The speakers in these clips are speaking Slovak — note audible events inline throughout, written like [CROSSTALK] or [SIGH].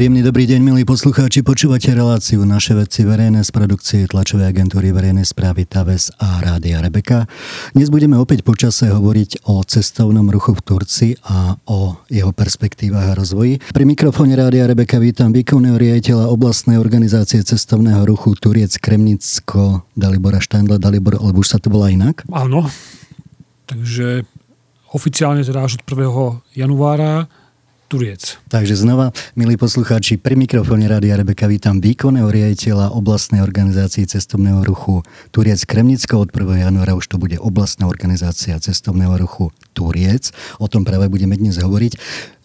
Príjemný dobrý deň, milí poslucháči. Počúvate reláciu Naše veci verejné z produkcie tlačovej agentúry verejnej správy TAVES a Rádia Rebeka. Dnes budeme opäť počase hovoriť o cestovnom ruchu v Turci a o jeho perspektívach a rozvoji. Pri mikrofóne Rádia Rebeka vítam výkonného riaditeľa oblastnej organizácie cestovného ruchu Turiec Kremnicko Dalibora Štajndla. Dalibor, alebo už sa to volá inak? Áno. Takže oficiálne teda až od 1. januára Turiec. Takže znova, milí poslucháči, pri mikrofóne Rádia Rebeka vítam výkonného riaditeľa oblastnej organizácie cestovného ruchu Turiec Kremnicko. Od 1. januára už to bude oblastná organizácia cestovného ruchu Turiec. O tom práve budeme dnes hovoriť.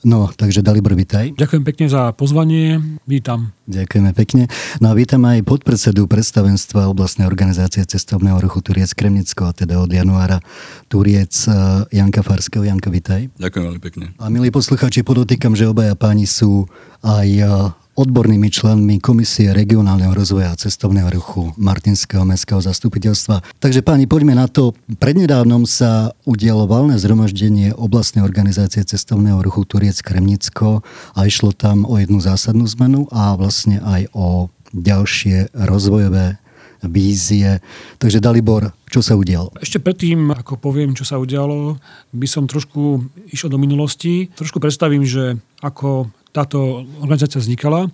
No, takže Dalibor, vitaj. Ďakujem pekne za pozvanie, vítam. Ďakujeme pekne. No a vítam aj podpredsedu predstavenstva oblastnej organizácie cestovného ruchu Turiec Kremnicko, a teda od januára Turiec eh, Janka Farského. Janka, vitaj. Ďakujem veľmi pekne. A milí posluchači, podotýkam, že obaja páni sú aj eh, odbornými členmi Komisie regionálneho rozvoja a cestovného ruchu Martinského mestského zastupiteľstva. Takže páni, poďme na to. Prednedávnom sa udialo valné zhromaždenie oblastnej organizácie cestovného ruchu Turiec Kremnicko a išlo tam o jednu zásadnú zmenu a vlastne aj o ďalšie rozvojové vízie. Takže Dalibor, čo sa udialo? Ešte predtým, ako poviem, čo sa udialo, by som trošku išiel do minulosti. Trošku predstavím, že ako táto organizácia vznikala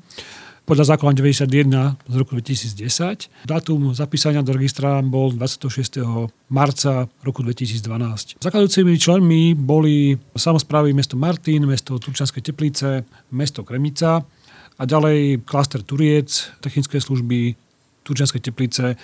podľa zákona 91 z roku 2010. Dátum zapísania do registra bol 26. marca roku 2012. Zakladujúcimi členmi boli samozprávy mesto Martin, mesto Turčanské teplice, mesto Kremica a ďalej klaster Turiec, technické služby, Turčianske teplice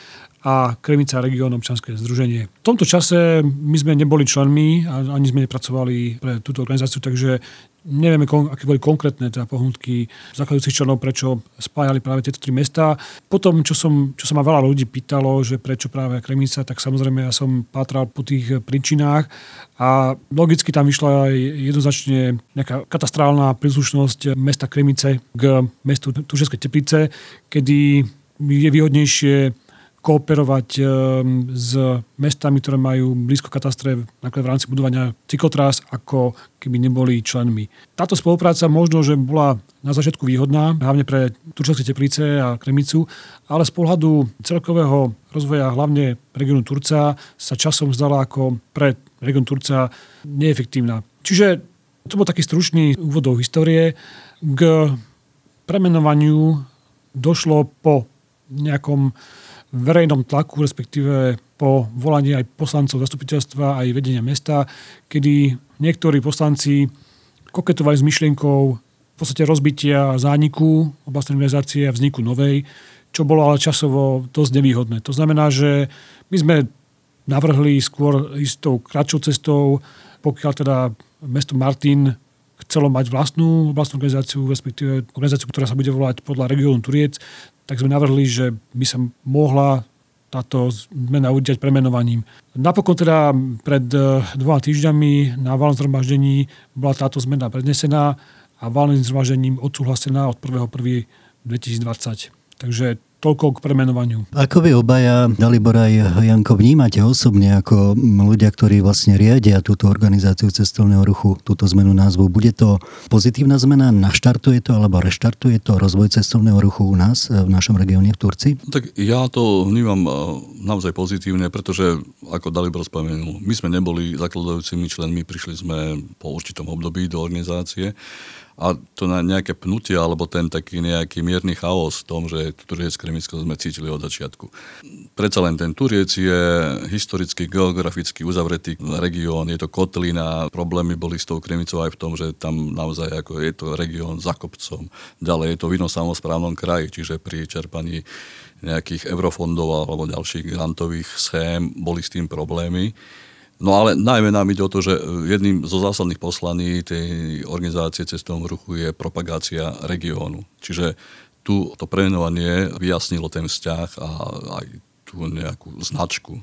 a Kremica region občanské združenie. V tomto čase my sme neboli členmi a ani sme nepracovali pre túto organizáciu, takže nevieme, aké boli konkrétne teda pohnutky zakladujúcich členov, prečo spájali práve tieto tri mesta. Potom, čo, som, čo sa ma veľa ľudí pýtalo, že prečo práve Kremica, tak samozrejme ja som pátral po tých príčinách a logicky tam vyšla aj jednoznačne nejaká katastrálna príslušnosť mesta Kremice k mestu Tužeskej Teplice, kedy je výhodnejšie kooperovať ehm, s mestami, ktoré majú blízko katastre napríklad v rámci budovania cyklotrás, ako keby neboli členmi. Táto spolupráca možno, že bola na začiatku výhodná, hlavne pre Turčanské teplice a Kremicu, ale z pohľadu celkového rozvoja hlavne regionu Turca sa časom zdala ako pre region Turca neefektívna. Čiže to bol taký stručný úvod do histórie. K premenovaniu došlo po nejakom verejnom tlaku, respektíve po volaní aj poslancov zastupiteľstva, aj vedenia mesta, kedy niektorí poslanci koketovali s myšlienkou v podstate rozbitia zániku oblastnej organizácie a vzniku novej, čo bolo ale časovo dosť nevýhodné. To znamená, že my sme navrhli skôr istou kratšou cestou, pokiaľ teda mesto Martin chcelo mať vlastnú vlastnú organizáciu, respektíve organizáciu, ktorá sa bude volať podľa regiónu Turiec, tak sme navrhli, že by sa mohla táto zmena udiať premenovaním. Napokon teda pred e, dvoma týždňami na valnom zhromaždení bola táto zmena prednesená a valným zhromaždením odsúhlasená od 1.1.2020. Takže Toľko k premenovaniu. Ako vy obaja, Dalibor aj Janko, vnímate osobne ako ľudia, ktorí vlastne riadia túto organizáciu cestovného ruchu, túto zmenu názvu? Bude to pozitívna zmena? Naštartuje to alebo reštartuje to rozvoj cestovného ruchu u nás, v našom regióne v Turci? Tak ja to vnímam eh, naozaj pozitívne, pretože, ako Dalibor spomenul, my sme neboli zakladajúcimi členmi, prišli sme po určitom období do organizácie a to na nejaké pnutie alebo ten taký nejaký mierny chaos v tom, že Turiec Kremicko sme cítili od začiatku. Predsa len ten Turiec je historicky, geograficky uzavretý región, je to kotlina, problémy boli s tou Kremicou aj v tom, že tam naozaj ako je to región za kopcom. Ďalej je to v inom samozprávnom kraji, čiže pri čerpaní nejakých eurofondov alebo ďalších grantových schém boli s tým problémy. No ale najmä nám ide o to, že jedným zo zásadných poslaní tej organizácie cestovného ruchu je propagácia regiónu. Čiže tu to premenovanie vyjasnilo ten vzťah a aj tú nejakú značku.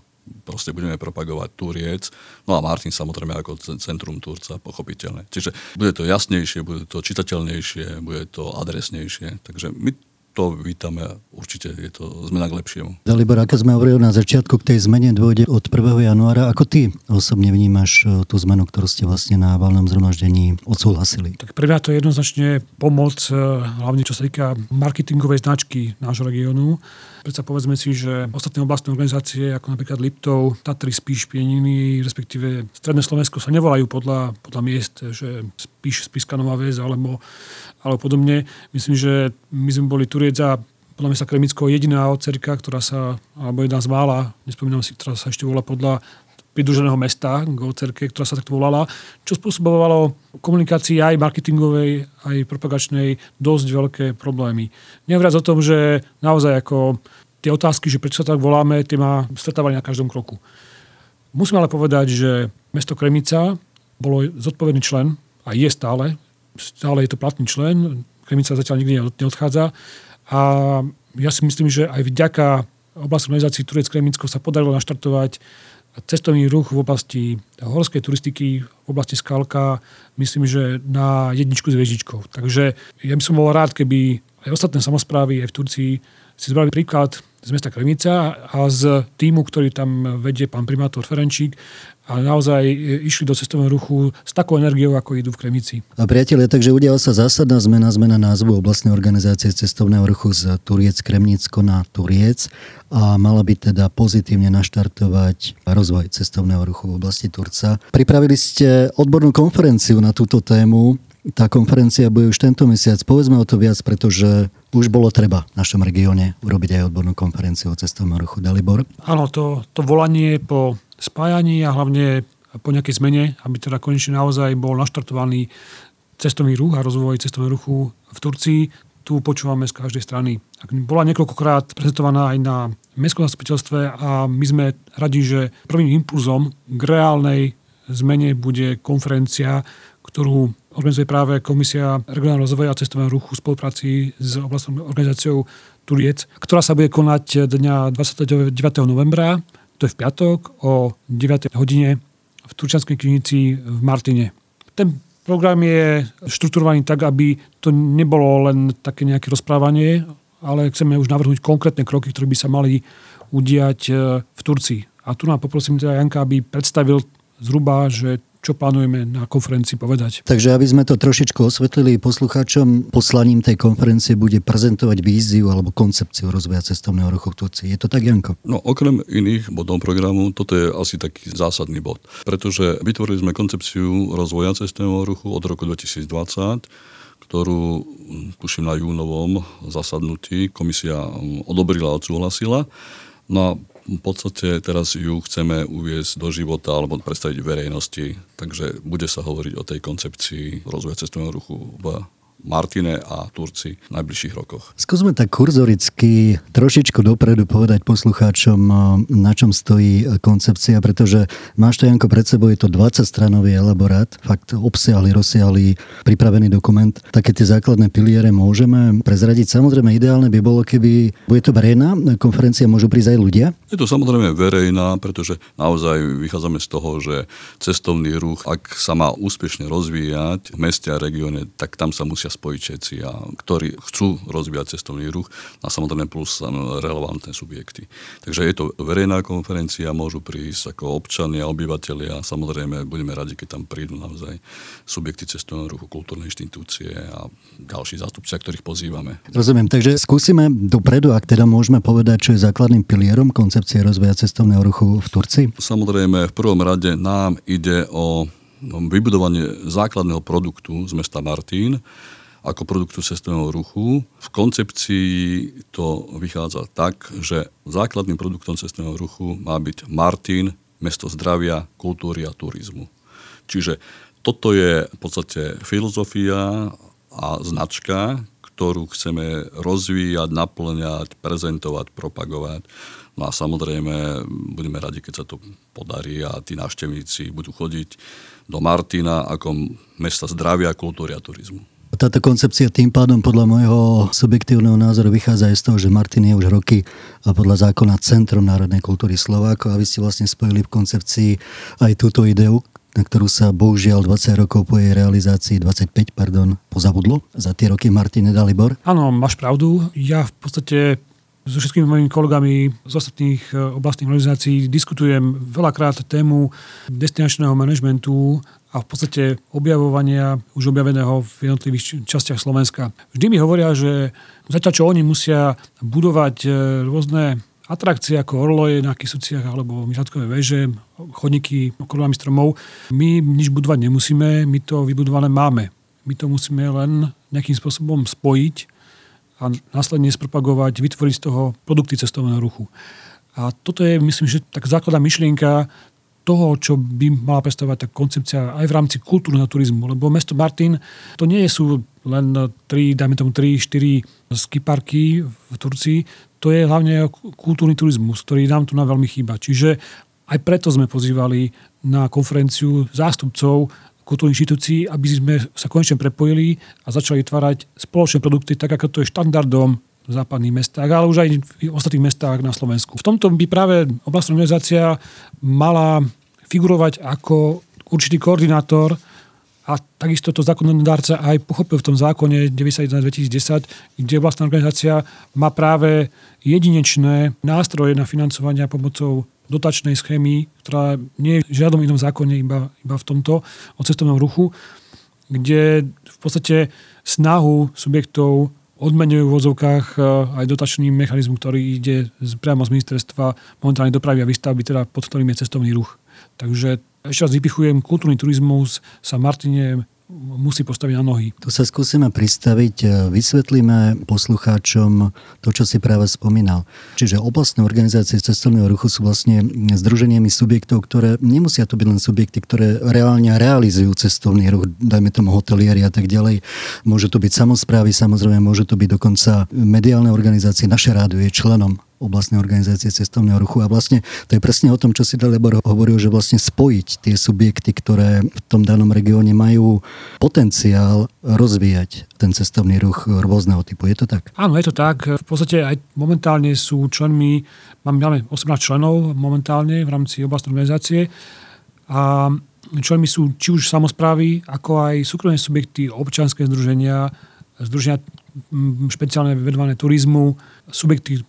Proste budeme propagovať Turiec, no a Martin samozrejme ako centrum Turca, pochopiteľne. Čiže bude to jasnejšie, bude to čitateľnejšie, bude to adresnejšie. Takže my to vítame a určite je to zmena k lepšiemu. Dalibor, ako sme hovorili na začiatku, k tej zmene dôjde od 1. januára. Ako ty osobne vnímaš e, tú zmenu, ktorú ste vlastne na valnom zhromaždení odsúhlasili? Tak pre mňa to je jednoznačne pomoc, e, hlavne čo sa týka marketingovej značky nášho regiónu. Predsa povedzme si, že ostatné oblastné organizácie, ako napríklad Liptov, Tatry, Spíš, Pieniny, respektíve Stredné Slovensko sa nevolajú podľa, podľa miest, že Spíš, Spiska Nová Väz alebo alebo podobne. Myslím, že my sme boli Turiec a podľa sa Kremicko jediná ocerka, ktorá sa, alebo jedna z mála, nespomínam si, ktorá sa ešte volá podľa pridruženého mesta k ktorá sa takto volala, čo spôsobovalo komunikácii aj marketingovej, aj propagačnej dosť veľké problémy. Nevriac o tom, že naozaj ako tie otázky, že prečo sa tak voláme, tie ma stretávali na každom kroku. Musím ale povedať, že mesto Kremica bolo zodpovedný člen a je stále stále je to platný člen, Chemica zatiaľ nikdy neodchádza a ja si myslím, že aj vďaka oblasti organizácií Turec Kremicko sa podarilo naštartovať cestovný ruch v oblasti horskej turistiky, v oblasti Skalka, myslím, že na jedničku s viežičkou. Takže ja by som bol rád, keby aj ostatné samozprávy aj v Turcii si zbrali príklad z mesta Kremica a z týmu, ktorý tam vedie pán primátor Ferenčík a naozaj išli do cestovného ruchu s takou energiou, ako idú v Kremici. A priatelia, takže udiala sa zásadná zmena, zmena názvu oblastnej organizácie cestovného ruchu z Turiec Kremnicko na Turiec a mala by teda pozitívne naštartovať rozvoj cestovného ruchu v oblasti Turca. Pripravili ste odbornú konferenciu na túto tému. Tá konferencia bude už tento mesiac. Povedzme o to viac, pretože už bolo treba v našom regióne urobiť aj odbornú konferenciu o cestovnom ruchu. Dalibor? Áno, to, to volanie po spájaní a hlavne po nejakej zmene, aby teda konečne naozaj bol naštartovaný cestovný ruch a rozvoj cestovného ruchu v Turcii. Tu počúvame z každej strany. Bola niekoľkokrát prezentovaná aj na mestskom zastupiteľstve a my sme radi, že prvým impulzom k reálnej zmene bude konferencia, ktorú organizuje práve Komisia regionálneho rozvoja a cestovného ruchu v spolupráci s oblastnou organizáciou Turiec, ktorá sa bude konať dňa 29. novembra to je v piatok o 9. hodine v Turčianskej knižnici v Martine. Ten program je štrukturovaný tak, aby to nebolo len také nejaké rozprávanie, ale chceme už navrhnúť konkrétne kroky, ktoré by sa mali udiať e, v Turcii. A tu nám poprosím teda Janka, aby predstavil zhruba, že čo plánujeme na konferencii povedať. Takže aby sme to trošičku osvetlili poslucháčom, poslaním tej konferencie bude prezentovať víziu alebo koncepciu rozvoja cestovného ruchu v Turcii. Je to tak, Janko? No okrem iných bodov programu, toto je asi taký zásadný bod, pretože vytvorili sme koncepciu rozvoja cestovného ruchu od roku 2020 ktorú, tuším, na júnovom zasadnutí komisia odobrila a odsúhlasila. No a v podstate teraz ju chceme uviezť do života alebo predstaviť verejnosti, takže bude sa hovoriť o tej koncepcii rozvoja cestovného ruchu v Martine a Turci v najbližších rokoch. Skúsme tak kurzoricky trošičku dopredu povedať poslucháčom, na čom stojí koncepcia, pretože máš to, Janko, pred sebou, je to 20-stranový elaborát, fakt obsiahli, rozsiahli pripravený dokument. Také tie základné piliere môžeme prezradiť. Samozrejme, ideálne by bolo, keby bude to verejná konferencia, môžu prísť aj ľudia? Je to samozrejme verejná, pretože naozaj vychádzame z toho, že cestovný ruch, ak sa má úspešne rozvíjať v meste a regióne, tak tam sa musia spojiť všetci, a ktorí chcú rozvíjať cestovný ruch a samozrejme plus relevantné subjekty. Takže je to verejná konferencia, môžu prísť ako občania, obyvateľia a samozrejme budeme radi, keď tam prídu naozaj subjekty cestovného ruchu, kultúrne inštitúcie a ďalší zástupcia, ktorých pozývame. Rozumiem, takže skúsime dopredu, ak teda môžeme povedať, čo je základným pilierom koncepcie rozvoja cestovného ruchu v Turcii? Samozrejme, v prvom rade nám ide o vybudovanie základného produktu z mesta Martín, ako produktu cestovného ruchu. V koncepcii to vychádza tak, že základným produktom cestovného ruchu má byť Martin, mesto zdravia, kultúry a turizmu. Čiže toto je v podstate filozofia a značka, ktorú chceme rozvíjať, naplňať, prezentovať, propagovať. No a samozrejme budeme radi, keď sa to podarí a tí návštevníci budú chodiť do Martina ako mesta zdravia, kultúry a turizmu. Táto koncepcia tým pádom podľa môjho subjektívneho názoru vychádza aj z toho, že Martin je už roky podľa zákona Centrum národnej kultúry Slováko a vy ste vlastne spojili v koncepcii aj túto ideu, na ktorú sa bohužiaľ 20 rokov po jej realizácii, 25, pardon, pozabudlo za tie roky Martine Dalibor? Áno, máš pravdu. Ja v podstate so všetkými mojimi kolegami z ostatných e, oblastných organizácií diskutujem veľakrát tému destinačného manažmentu a v podstate objavovania už objaveného v jednotlivých častiach Slovenska. Vždy mi hovoria, že zatiaľ čo oni musia budovať e, rôzne atrakcie ako orloje na Kisuciach alebo Myšatkové veže, chodníky okolami stromov. My nič budovať nemusíme, my to vybudované máme. My to musíme len nejakým spôsobom spojiť a následne spropagovať, vytvoriť z toho produkty cestovného ruchu. A toto je, myslím, že tak základná myšlienka toho, čo by mala predstavovať tá koncepcia aj v rámci kultúrneho turizmu. Lebo mesto Martin to nie sú len tri, dajme tomu 3-4 skiparky v Turcii, to je hlavne kultúrny turizmus, ktorý nám tu na veľmi chýba. Čiže aj preto sme pozývali na konferenciu zástupcov kultúrnych inštitúcií, aby sme sa konečne prepojili a začali vytvárať spoločné produkty, tak ako to je štandardom v západných mestách, ale už aj v ostatných mestách na Slovensku. V tomto by práve oblastná organizácia mala figurovať ako určitý koordinátor a takisto to zákonodárca aj pochopil v tom zákone 91-2010, kde vlastná organizácia má práve jedinečné nástroje na financovanie pomocou dotačnej schémy, ktorá nie je v žiadnom inom zákone, iba, iba v tomto, o cestovnom ruchu, kde v podstate snahu subjektov odmenujú v vozovkách e, aj dotačný mechanizmus, ktorý ide priamo z ministerstva momentálnej dopravy a výstavby, teda pod ktorým je cestovný ruch. Takže ešte raz vypichujem, kultúrny turizmus sa Martine musí postaviť na nohy. Tu sa skúsime pristaviť, e, vysvetlíme poslucháčom to, čo si práve spomínal. Čiže oblastné organizácie cestovného ruchu sú vlastne združeniami subjektov, ktoré nemusia to byť len subjekty, ktoré reálne realizujú cestovný ruch, dajme tomu hotelieri a tak ďalej. Môže to byť samozprávy, samozrejme, môže to byť dokonca mediálne organizácie. Naše rádio je členom oblastnej organizácie cestovného ruchu. A vlastne to je presne o tom, čo si Dalibor hovoril, že vlastne spojiť tie subjekty, ktoré v tom danom regióne majú potenciál rozvíjať ten cestovný ruch rôzneho typu. Je to tak? Áno, je to tak. V podstate aj momentálne sú členmi, máme 18 členov momentálne v rámci oblastnej organizácie a členmi sú či už samozprávy, ako aj súkromné subjekty, občanské združenia, združenia špeciálne vedované turizmu, subjekty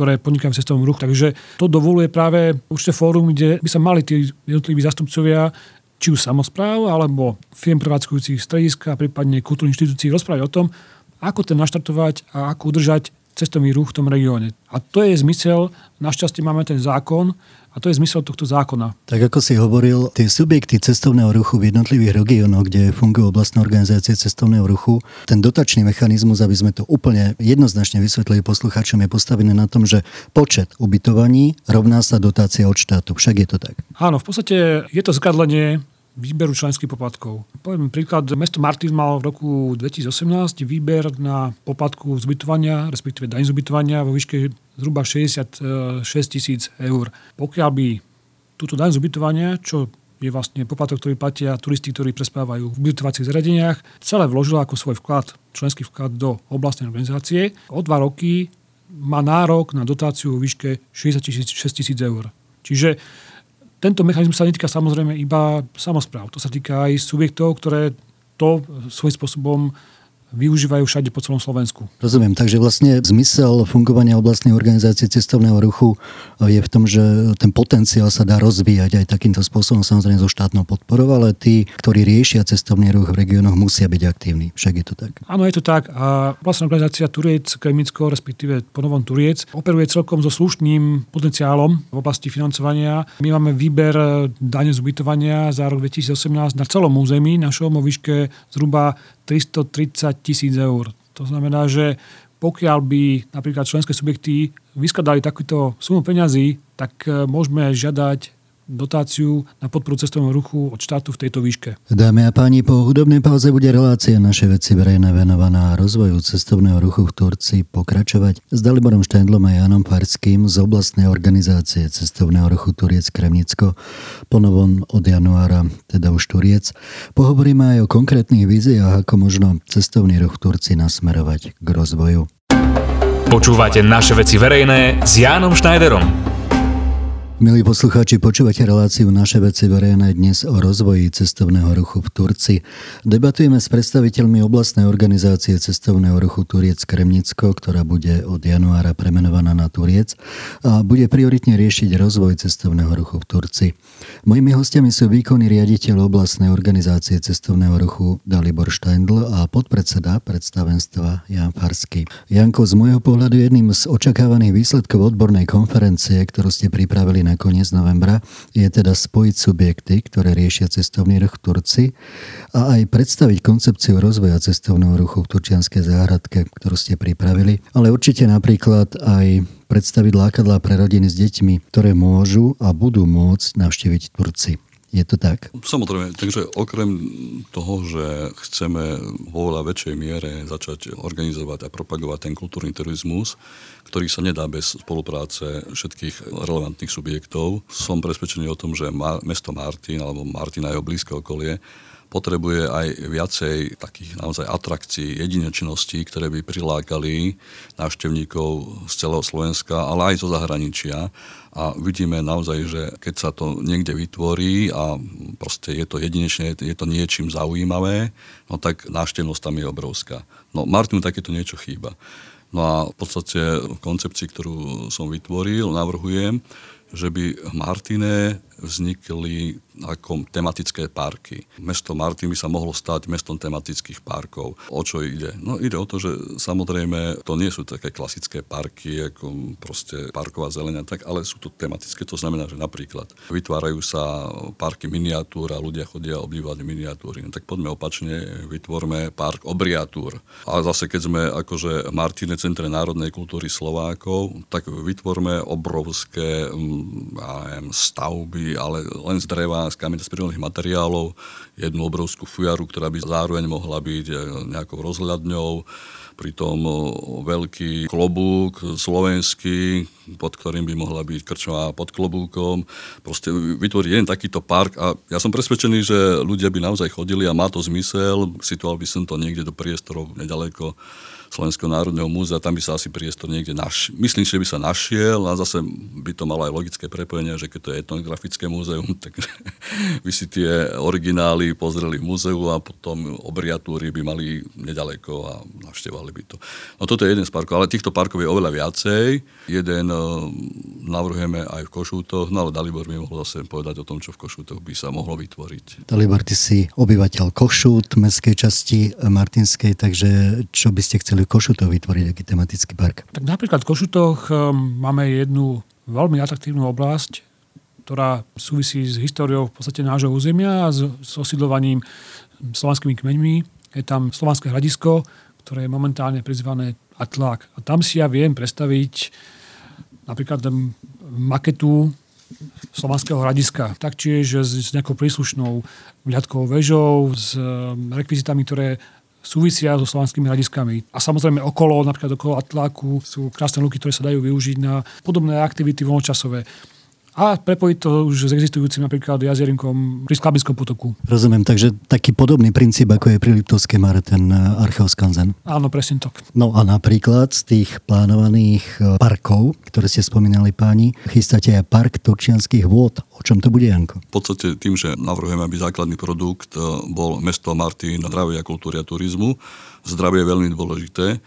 ktoré podnikajú v cestovnom ruchu. Takže to dovoluje práve určité fórum, kde by sa mali tí jednotliví zastupcovia či už samozpráv, alebo firm prevádzkujúcich strediska, prípadne kultúrnych inštitúcií rozprávať o tom, ako ten naštartovať a ako udržať cestovný ruch v tom regióne. A to je zmysel, našťastie máme ten zákon, a to je zmysel tohto zákona. Tak ako si hovoril, tie subjekty cestovného ruchu v jednotlivých regiónoch, kde fungujú oblastné organizácie cestovného ruchu, ten dotačný mechanizmus, aby sme to úplne jednoznačne vysvetlili poslucháčom, je postavený na tom, že počet ubytovaní rovná sa dotácia od štátu. Však je to tak. Áno, v podstate je to zkadlenie výberu členských poplatkov. Poviem príklad, mesto Martin mal v roku 2018 výber na poplatku z ubytovania, respektíve daň z ubytovania vo výške zhruba 66 tisíc eur. Pokiaľ by túto daň z ubytovania, čo je vlastne poplatok, ktorý platia turisti, ktorí prespávajú v ubytovacích zariadeniach, celé vložila ako svoj vklad, členský vklad do oblastnej organizácie. O dva roky má nárok na dotáciu vo výške 66 tisíc eur. Čiže tento mechanizmus sa netýka samozrejme iba samozpráv. To sa týka aj subjektov, ktoré to svojím spôsobom využívajú všade po celom Slovensku. Rozumiem, takže vlastne zmysel fungovania oblastnej organizácie cestovného ruchu je v tom, že ten potenciál sa dá rozvíjať aj takýmto spôsobom, samozrejme so štátnou podporou, ale tí, ktorí riešia cestovný ruch v regiónoch, musia byť aktívni. Však je to tak. Áno, je to tak. A oblastná organizácia Turiec Kremicko, respektíve ponovom Turiec, operuje celkom so slušným potenciálom v oblasti financovania. My máme výber dane z ubytovania za rok 2018 na celom území našom o výške zhruba 330 tisíc eur. To znamená, že pokiaľ by napríklad členské subjekty vyskladali takúto sumu peňazí, tak e, môžeme žiadať dotáciu na podporu cestovného ruchu od štátu v tejto výške. Dámy a páni, po hudobnej pauze bude relácia naše veci verejné venovaná rozvoju cestovného ruchu v Turcii pokračovať s Daliborom Štendlom a Janom Farským z oblastnej organizácie cestovného ruchu Turiec Kremnicko, ponovom od januára, teda už Turiec. Pohovoríme aj o konkrétnych víziách, ako možno cestovný ruch v Turcii nasmerovať k rozvoju. Počúvate naše veci verejné s Jánom Schneiderom. Milí poslucháči, počúvate reláciu Naše veci verejné dnes o rozvoji cestovného ruchu v Turci. Debatujeme s predstaviteľmi oblastnej organizácie cestovného ruchu Turiec Kremnicko, ktorá bude od januára premenovaná na Turiec a bude prioritne riešiť rozvoj cestovného ruchu v Turci. Mojimi hostiami sú výkonný riaditeľ oblastnej organizácie cestovného ruchu Dalibor Steindl a podpredseda predstavenstva Jan Farsky. Janko, z môjho pohľadu jedným z očakávaných výsledkov odbornej konferencie, ktorú ste pripravili na koniec novembra, je teda spojiť subjekty, ktoré riešia cestovný ruch v Turci a aj predstaviť koncepciu rozvoja cestovného ruchu v Turčianskej záhradke, ktorú ste pripravili, ale určite napríklad aj predstaviť lákadlá pre rodiny s deťmi, ktoré môžu a budú môcť navštíviť Turci. Je to tak? Samozrejme, takže okrem toho, že chceme vo veľa väčšej miere začať organizovať a propagovať ten kultúrny turizmus, ktorý sa nedá bez spolupráce všetkých relevantných subjektov, som presvedčený o tom, že mesto Martin alebo Martin a jeho blízke okolie potrebuje aj viacej takých naozaj atrakcií, jedinečností, ktoré by prilákali návštevníkov z celého Slovenska, ale aj zo zahraničia. A vidíme naozaj, že keď sa to niekde vytvorí a proste je to jedinečné, je to niečím zaujímavé, no tak návštevnosť tam je obrovská. No Martinu takéto niečo chýba. No a v podstate v koncepcii, ktorú som vytvoril, navrhujem, že by Martine vznikli ako tematické parky. Mesto Martin by sa mohlo stať mestom tematických parkov. O čo ide? No ide o to, že samozrejme to nie sú také klasické parky, ako proste parková zelenia, tak, ale sú to tematické. To znamená, že napríklad vytvárajú sa parky miniatúr a ľudia chodia obdívať miniatúry. No, tak poďme opačne, vytvorme park obriatúr. A zase keď sme akože Martine Centre národnej kultúry Slovákov, tak vytvorme obrovské mm, ja ale len z dreva, z kameňa, z prírodných materiálov, jednu obrovskú fujaru, ktorá by zároveň mohla byť e, nejakou rozhľadňou, pritom e, veľký klobúk slovenský, pod ktorým by mohla byť krčma pod klobúkom. Proste vytvoriť jeden takýto park a ja som presvedčený, že ľudia by naozaj chodili a má to zmysel. Situoval by som to niekde do priestorov nedaleko Slovenského národného múzea, tam by sa asi priestor niekde našiel. Myslím, že by sa našiel a zase by to malo aj logické prepojenie, že keď to je etnografické múzeum, [LAUGHS] tak by si tie originály pozreli v múzeu a potom obriatúry by mali nedaleko a navštevali by to. No toto je jeden z parkov, ale týchto parkov je oveľa viacej. Jeden uh, navrhujeme aj v Košútoch, no ale Dalibor by mohol zase povedať o tom, čo v Košútoch by sa mohlo vytvoriť. Dalibor, ty si obyvateľ Košút, mestskej časti Martinskej, takže čo by ste chceli chceli v Košutoch vytvoriť taký tematický park? Tak napríklad v Košutoch um, máme jednu veľmi atraktívnu oblasť, ktorá súvisí s históriou v podstate nášho územia a s, s osidlovaním slovanskými kmeňmi. Je tam slovanské hľadisko, ktoré je momentálne prizvané Atlák. A tam si ja viem predstaviť napríklad um, maketu slovanského hľadiska. Taktiež s nejakou príslušnou vľadkovou väžou, s um, rekvizitami, ktoré súvisia so slovanskými hľadiskami. A samozrejme okolo, napríklad okolo Atláku sú krásne luky, ktoré sa dajú využiť na podobné aktivity voľnočasové a prepojiť to už s existujúcim napríklad jazierinkom pri Sklabickom potoku. Rozumiem, takže taký podobný princíp, ako je pri Liptovskej Mare, ten e, Archeoskanzen. Áno, presne tak. No a napríklad z tých plánovaných e, parkov, ktoré ste spomínali páni, chystáte aj park Turčianských vôd. O čom to bude, Janko? V podstate tým, že navrhujeme, aby základný produkt e, bol mesto Martin, zdravia, kultúry a turizmu. Zdravie je veľmi dôležité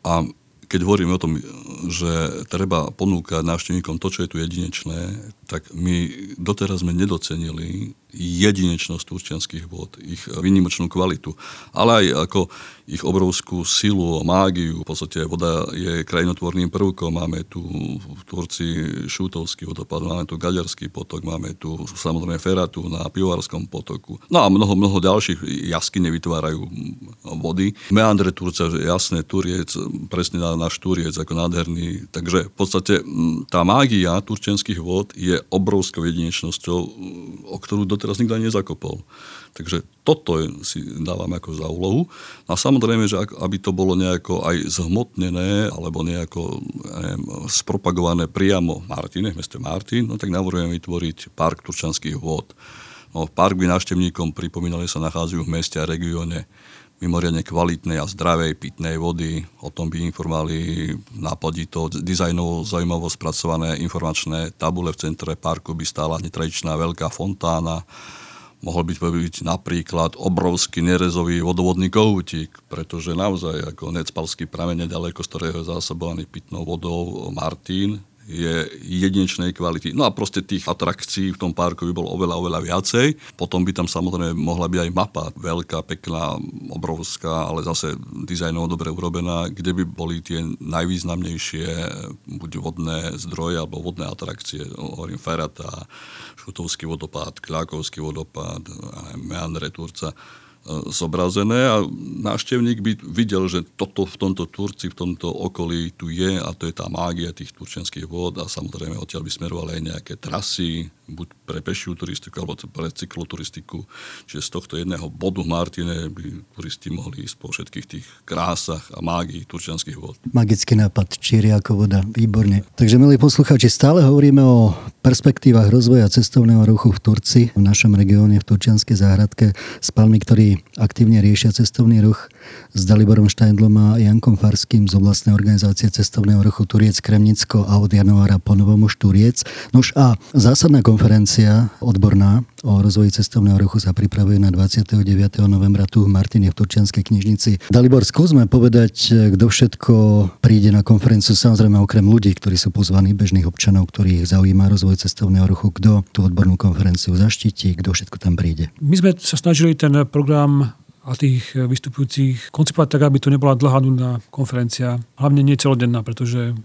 a keď hovoríme o tom, že treba ponúkať návštevníkom to, čo je tu jedinečné, tak my doteraz sme nedocenili jedinečnosť turčianských vod, ich výnimočnú kvalitu, ale aj ako ich obrovskú silu a mágiu. V podstate voda je krajinotvorným prvkom. Máme tu v Turci Šútovský vodopad, máme tu Gaďarský potok, máme tu samozrejme Feratu na Pivovarskom potoku. No a mnoho, mnoho ďalších jaskyne vytvárajú vody. Meandre Turca, jasné, Turiec, presne na náš Turiec ako nádherný. Takže v podstate tá mágia turčenských vod je obrovskou jedinečnosťou, o ktorú doteraz teraz nikto ani nezakopol. Takže toto si dávam ako za úlohu. A samozrejme, že aby to bolo nejako aj zhmotnené alebo nejako neviem, spropagované priamo v Martine, v meste Martin, no tak navrhujem vytvoriť park Turčanských vôd. No, park by návštevníkom pripomínali, sa nachádzajú v meste a regióne mimoriadne kvalitnej a zdravej pitnej vody. O tom by informovali nápadito, dizajnovo zaujímavo spracované informačné tabule v centre parku by stála netradičná veľká fontána, mohol by to byť napríklad obrovský nerezový vodovodný koutík, pretože naozaj ako Necpalský pramen nedaleko, z ktorého je zásobovaný pitnou vodou Martin, je jedinečnej kvality. No a proste tých atrakcií v tom parku by bolo oveľa, oveľa viacej. Potom by tam samozrejme mohla byť aj mapa, veľká, pekná, obrovská, ale zase dizajnovo dobre urobená, kde by boli tie najvýznamnejšie buď vodné zdroje alebo vodné atrakcie. Hovorím Ferata, Šutovský vodopád, Kľákovský vodopád, Meandre Turca zobrazené a návštevník by videl, že toto v tomto Turci, v tomto okolí tu je a to je tá mágia tých turčianských vod a samozrejme odtiaľ by smerovali aj nejaké trasy, buď pre pešiu turistiku alebo pre cykloturistiku. Čiže z tohto jedného bodu v Martine by turisti mohli ísť po všetkých tých krásach a mágii turčianských vod. Magický nápad, číri ako voda, výborne. Takže milí poslucháči, stále hovoríme o perspektívach rozvoja cestovného ruchu v Turci, v našom regióne, v Turčianskej záhradke s pánmi, ktorí aktívne riešia cestovný ruch s Daliborom Štajndlom a Jankom Farským z oblastnej organizácie cestovného ruchu Turiec Kremnicko a od januára po už Turiec. Nož a zásadná konferencia odborná o rozvoji cestovného ruchu sa pripravuje na 29. novembra tu v Martine v Turčianskej knižnici. Dalibor, skúsme povedať, kto všetko príde na konferenciu, samozrejme okrem ľudí, ktorí sú pozvaní, bežných občanov, ktorých zaujíma rozvoj cestovného ruchu, kto tú odbornú konferenciu zaštití, kto všetko tam príde. My sme sa snažili ten program a tých vystupujúcich koncipovať tak, aby to nebola dlhá nudná konferencia. Hlavne nie celodenná, pretože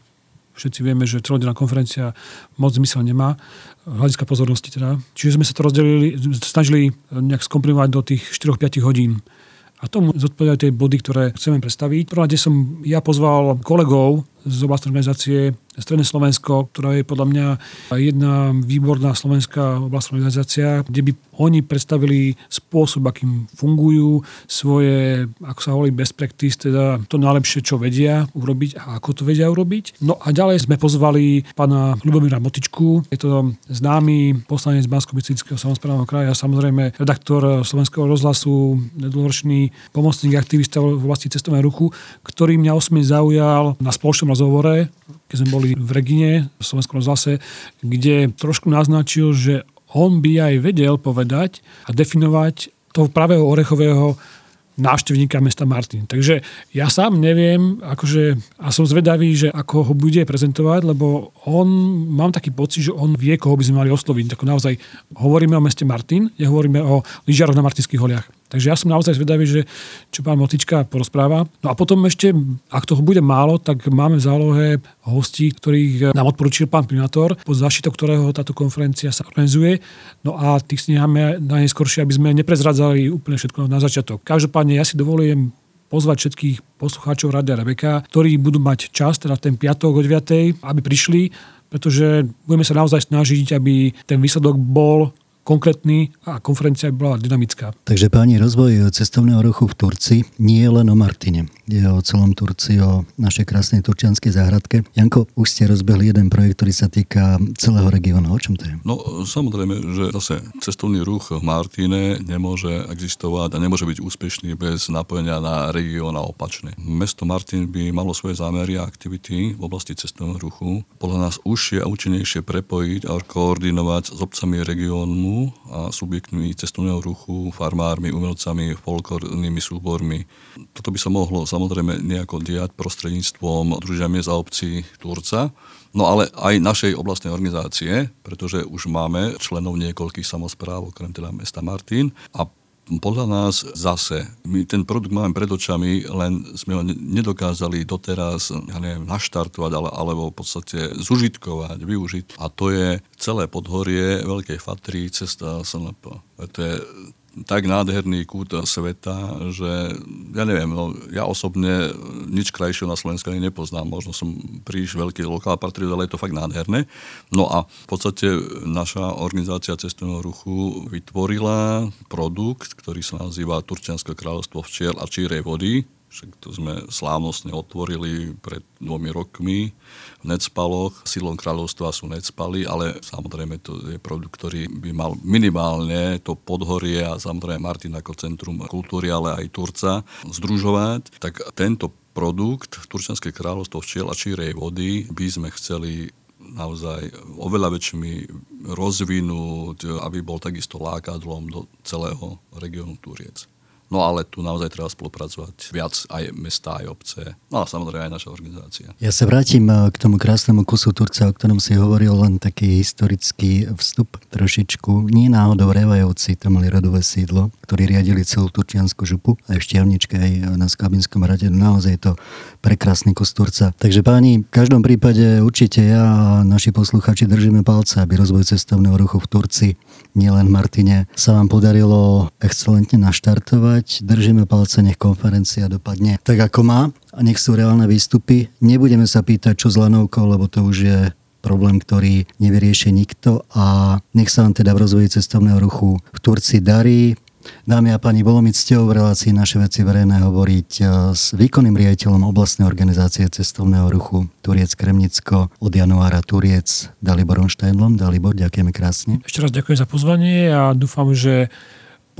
všetci vieme, že celodenná konferencia moc zmysel nemá, hľadiska pozornosti teda. Čiže sme sa to rozdelili, snažili nejak skomprimovať do tých 4-5 hodín. A tomu zodpovedajú tie body, ktoré chceme predstaviť. Prvom rade som ja pozval kolegov z oblastnej organizácie Stredné Slovensko, ktorá je podľa mňa jedna výborná slovenská oblastná organizácia, kde by oni predstavili spôsob, akým fungujú, svoje, ako sa hovorí, best practice, teda to najlepšie, čo vedia urobiť a ako to vedia urobiť. No a ďalej sme pozvali pána Ľubomíra Motičku, je to známy poslanec bansko samozprávneho kraja, samozrejme redaktor Slovenského rozhlasu, nedlhoročný pomocník aktivista v oblasti cestovného ruchu, ktorý mňa osobne zaujal na spoločnom rozhovore, keď sme boli v Regine, v Slovenskom rozhlase, kde trošku naznačil, že on by aj vedel povedať a definovať toho pravého orechového návštevníka mesta Martin. Takže ja sám neviem, akože, a som zvedavý, že ako ho bude prezentovať, lebo on, mám taký pocit, že on vie, koho by sme mali osloviť. Tak naozaj hovoríme o meste Martin, nehovoríme o lyžiaroch na Martinských holiach. Takže ja som naozaj zvedavý, že čo pán Motička porozpráva. No a potom ešte, ak toho bude málo, tak máme v zálohe hostí, ktorých nám odporučil pán primátor, pod zaštitou ktorého táto konferencia sa organizuje. No a tých necháme najskôršie, aby sme neprezradzali úplne všetko na začiatok. Každopádne ja si dovolujem pozvať všetkých poslucháčov Radia Rebeka, ktorí budú mať čas, teda ten piatok o 9, aby prišli, pretože budeme sa naozaj snažiť, aby ten výsledok bol konkrétny a konferencia bola dynamická. Takže páni, rozvoj cestovného ruchu v Turci nie je len o Martine. Je o celom Turci, o našej krásnej turčianskej záhradke. Janko, už ste rozbehli jeden projekt, ktorý sa týka celého regiónu. O čom to je? No samozrejme, že zase cestovný ruch v Martine nemôže existovať a nemôže byť úspešný bez napojenia na región a opačne. Mesto Martin by malo svoje zámery a aktivity v oblasti cestovného ruchu podľa nás užšie a účinnejšie prepojiť a koordinovať s obcami regiónu a subjektmi cestovného ruchu, farmármi, umelcami, folklórnymi súbormi. Toto by sa mohlo samozrejme nejako diať prostredníctvom Družia miest a obcí Turca, no ale aj našej oblastnej organizácie, pretože už máme členov niekoľkých samozpráv, okrem teda mesta Martin a podľa nás zase, my ten produkt máme pred očami, len sme ho nedokázali doteraz ja neviem, naštartovať ale, alebo v podstate zužitkovať, využiť. A to je celé podhorie Veľkej Fatry, cesta SNP. To je tak nádherný kút sveta, že ja neviem, no, ja osobne nič krajšieho na Slovensku ani nepoznám. Možno som príliš veľký lokál patriot, ale je to fakt nádherné. No a v podstate naša organizácia cestovného ruchu vytvorila produkt, ktorý sa nazýva Turčianske kráľovstvo včiel a čírej vody Však to sme slávnostne otvorili pred dvomi rokmi v Necpaloch. Sídlom kráľovstva sú Necpaly, ale samozrejme to je produkt, ktorý by mal minimálne to Podhorie a samozrejme Martin ako centrum kultúry, ale aj Turca združovať. Tak tento produkt Turčanské kráľovstvo včiel a čírej vody by sme chceli naozaj oveľa väčšími rozvinúť, aby bol takisto lákadlom do celého regiónu Turiec. No ale tu naozaj treba spolupracovať viac aj mesta, aj obce, no a samozrejme aj naša organizácia. Ja sa vrátim eh, k tomu krásnemu kusu Turca, o ktorom si hovoril, len taký historický vstup trošičku. Nie náhodou Revajovci, tam mali rodové sídlo, ktorí riadili celú Turčiansku župu, aj v Štiavničke, aj na Skabinskom rade. Naozaj je to prekrásny kus Turca. Takže páni, v každom prípade určite ja a naši posluchači držíme palce, aby rozvoj cestovného ruchu v Turci, nielen Martine, sa vám podarilo excelentne naštartovať držať, držíme palce, nech konferencia dopadne tak, ako má a nech sú reálne výstupy. Nebudeme sa pýtať, čo s lanovkou, lebo to už je problém, ktorý nevyrieši nikto a nech sa vám teda v rozvoji cestovného ruchu v Turci darí. Dámy a páni, bolo mi cťou v relácii naše veci verejné hovoriť eh, s výkonným riaditeľom oblastnej organizácie cestovného ruchu Turiec Kremnicko od januára Turiec Daliborom Štajnlom. Dalibor, ďakujeme krásne. Ešte raz ďakujem za pozvanie a dúfam, že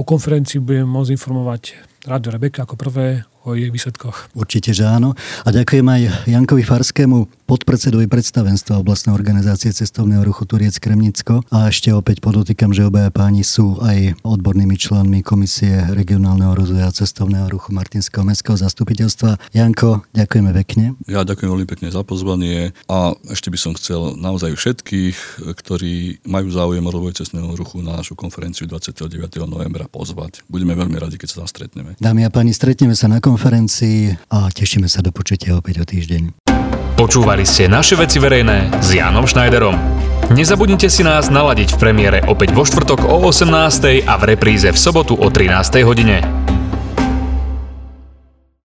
po konferencii budem môcť informovať Rádio Rebeka ako prvé o jej výsledkoch. Určite, že áno. A ďakujem aj Jankovi Farskému, podpredsedovi predstavenstva oblastnej organizácie cestovného ruchu Turiec Kremnicko. A ešte opäť podotýkam, že obaja páni sú aj odbornými členmi Komisie regionálneho rozvoja cestovného ruchu Martinského mestského zastupiteľstva. Janko, ďakujeme pekne. Ja ďakujem veľmi pekne za pozvanie a ešte by som chcel naozaj všetkých, ktorí majú záujem o rozvoj cestného ruchu na našu konferenciu 29. novembra pozvať. Budeme veľmi radi, keď sa tam stretneme. Dámy a páni, stretneme sa na konferencii a tešíme sa do počutia opäť o týždeň. Počúvali ste naše veci verejné s Jánom Schneiderom. Nezabudnite si nás naladiť v premiére opäť vo štvrtok o 18. a v repríze v sobotu o 13. hodine.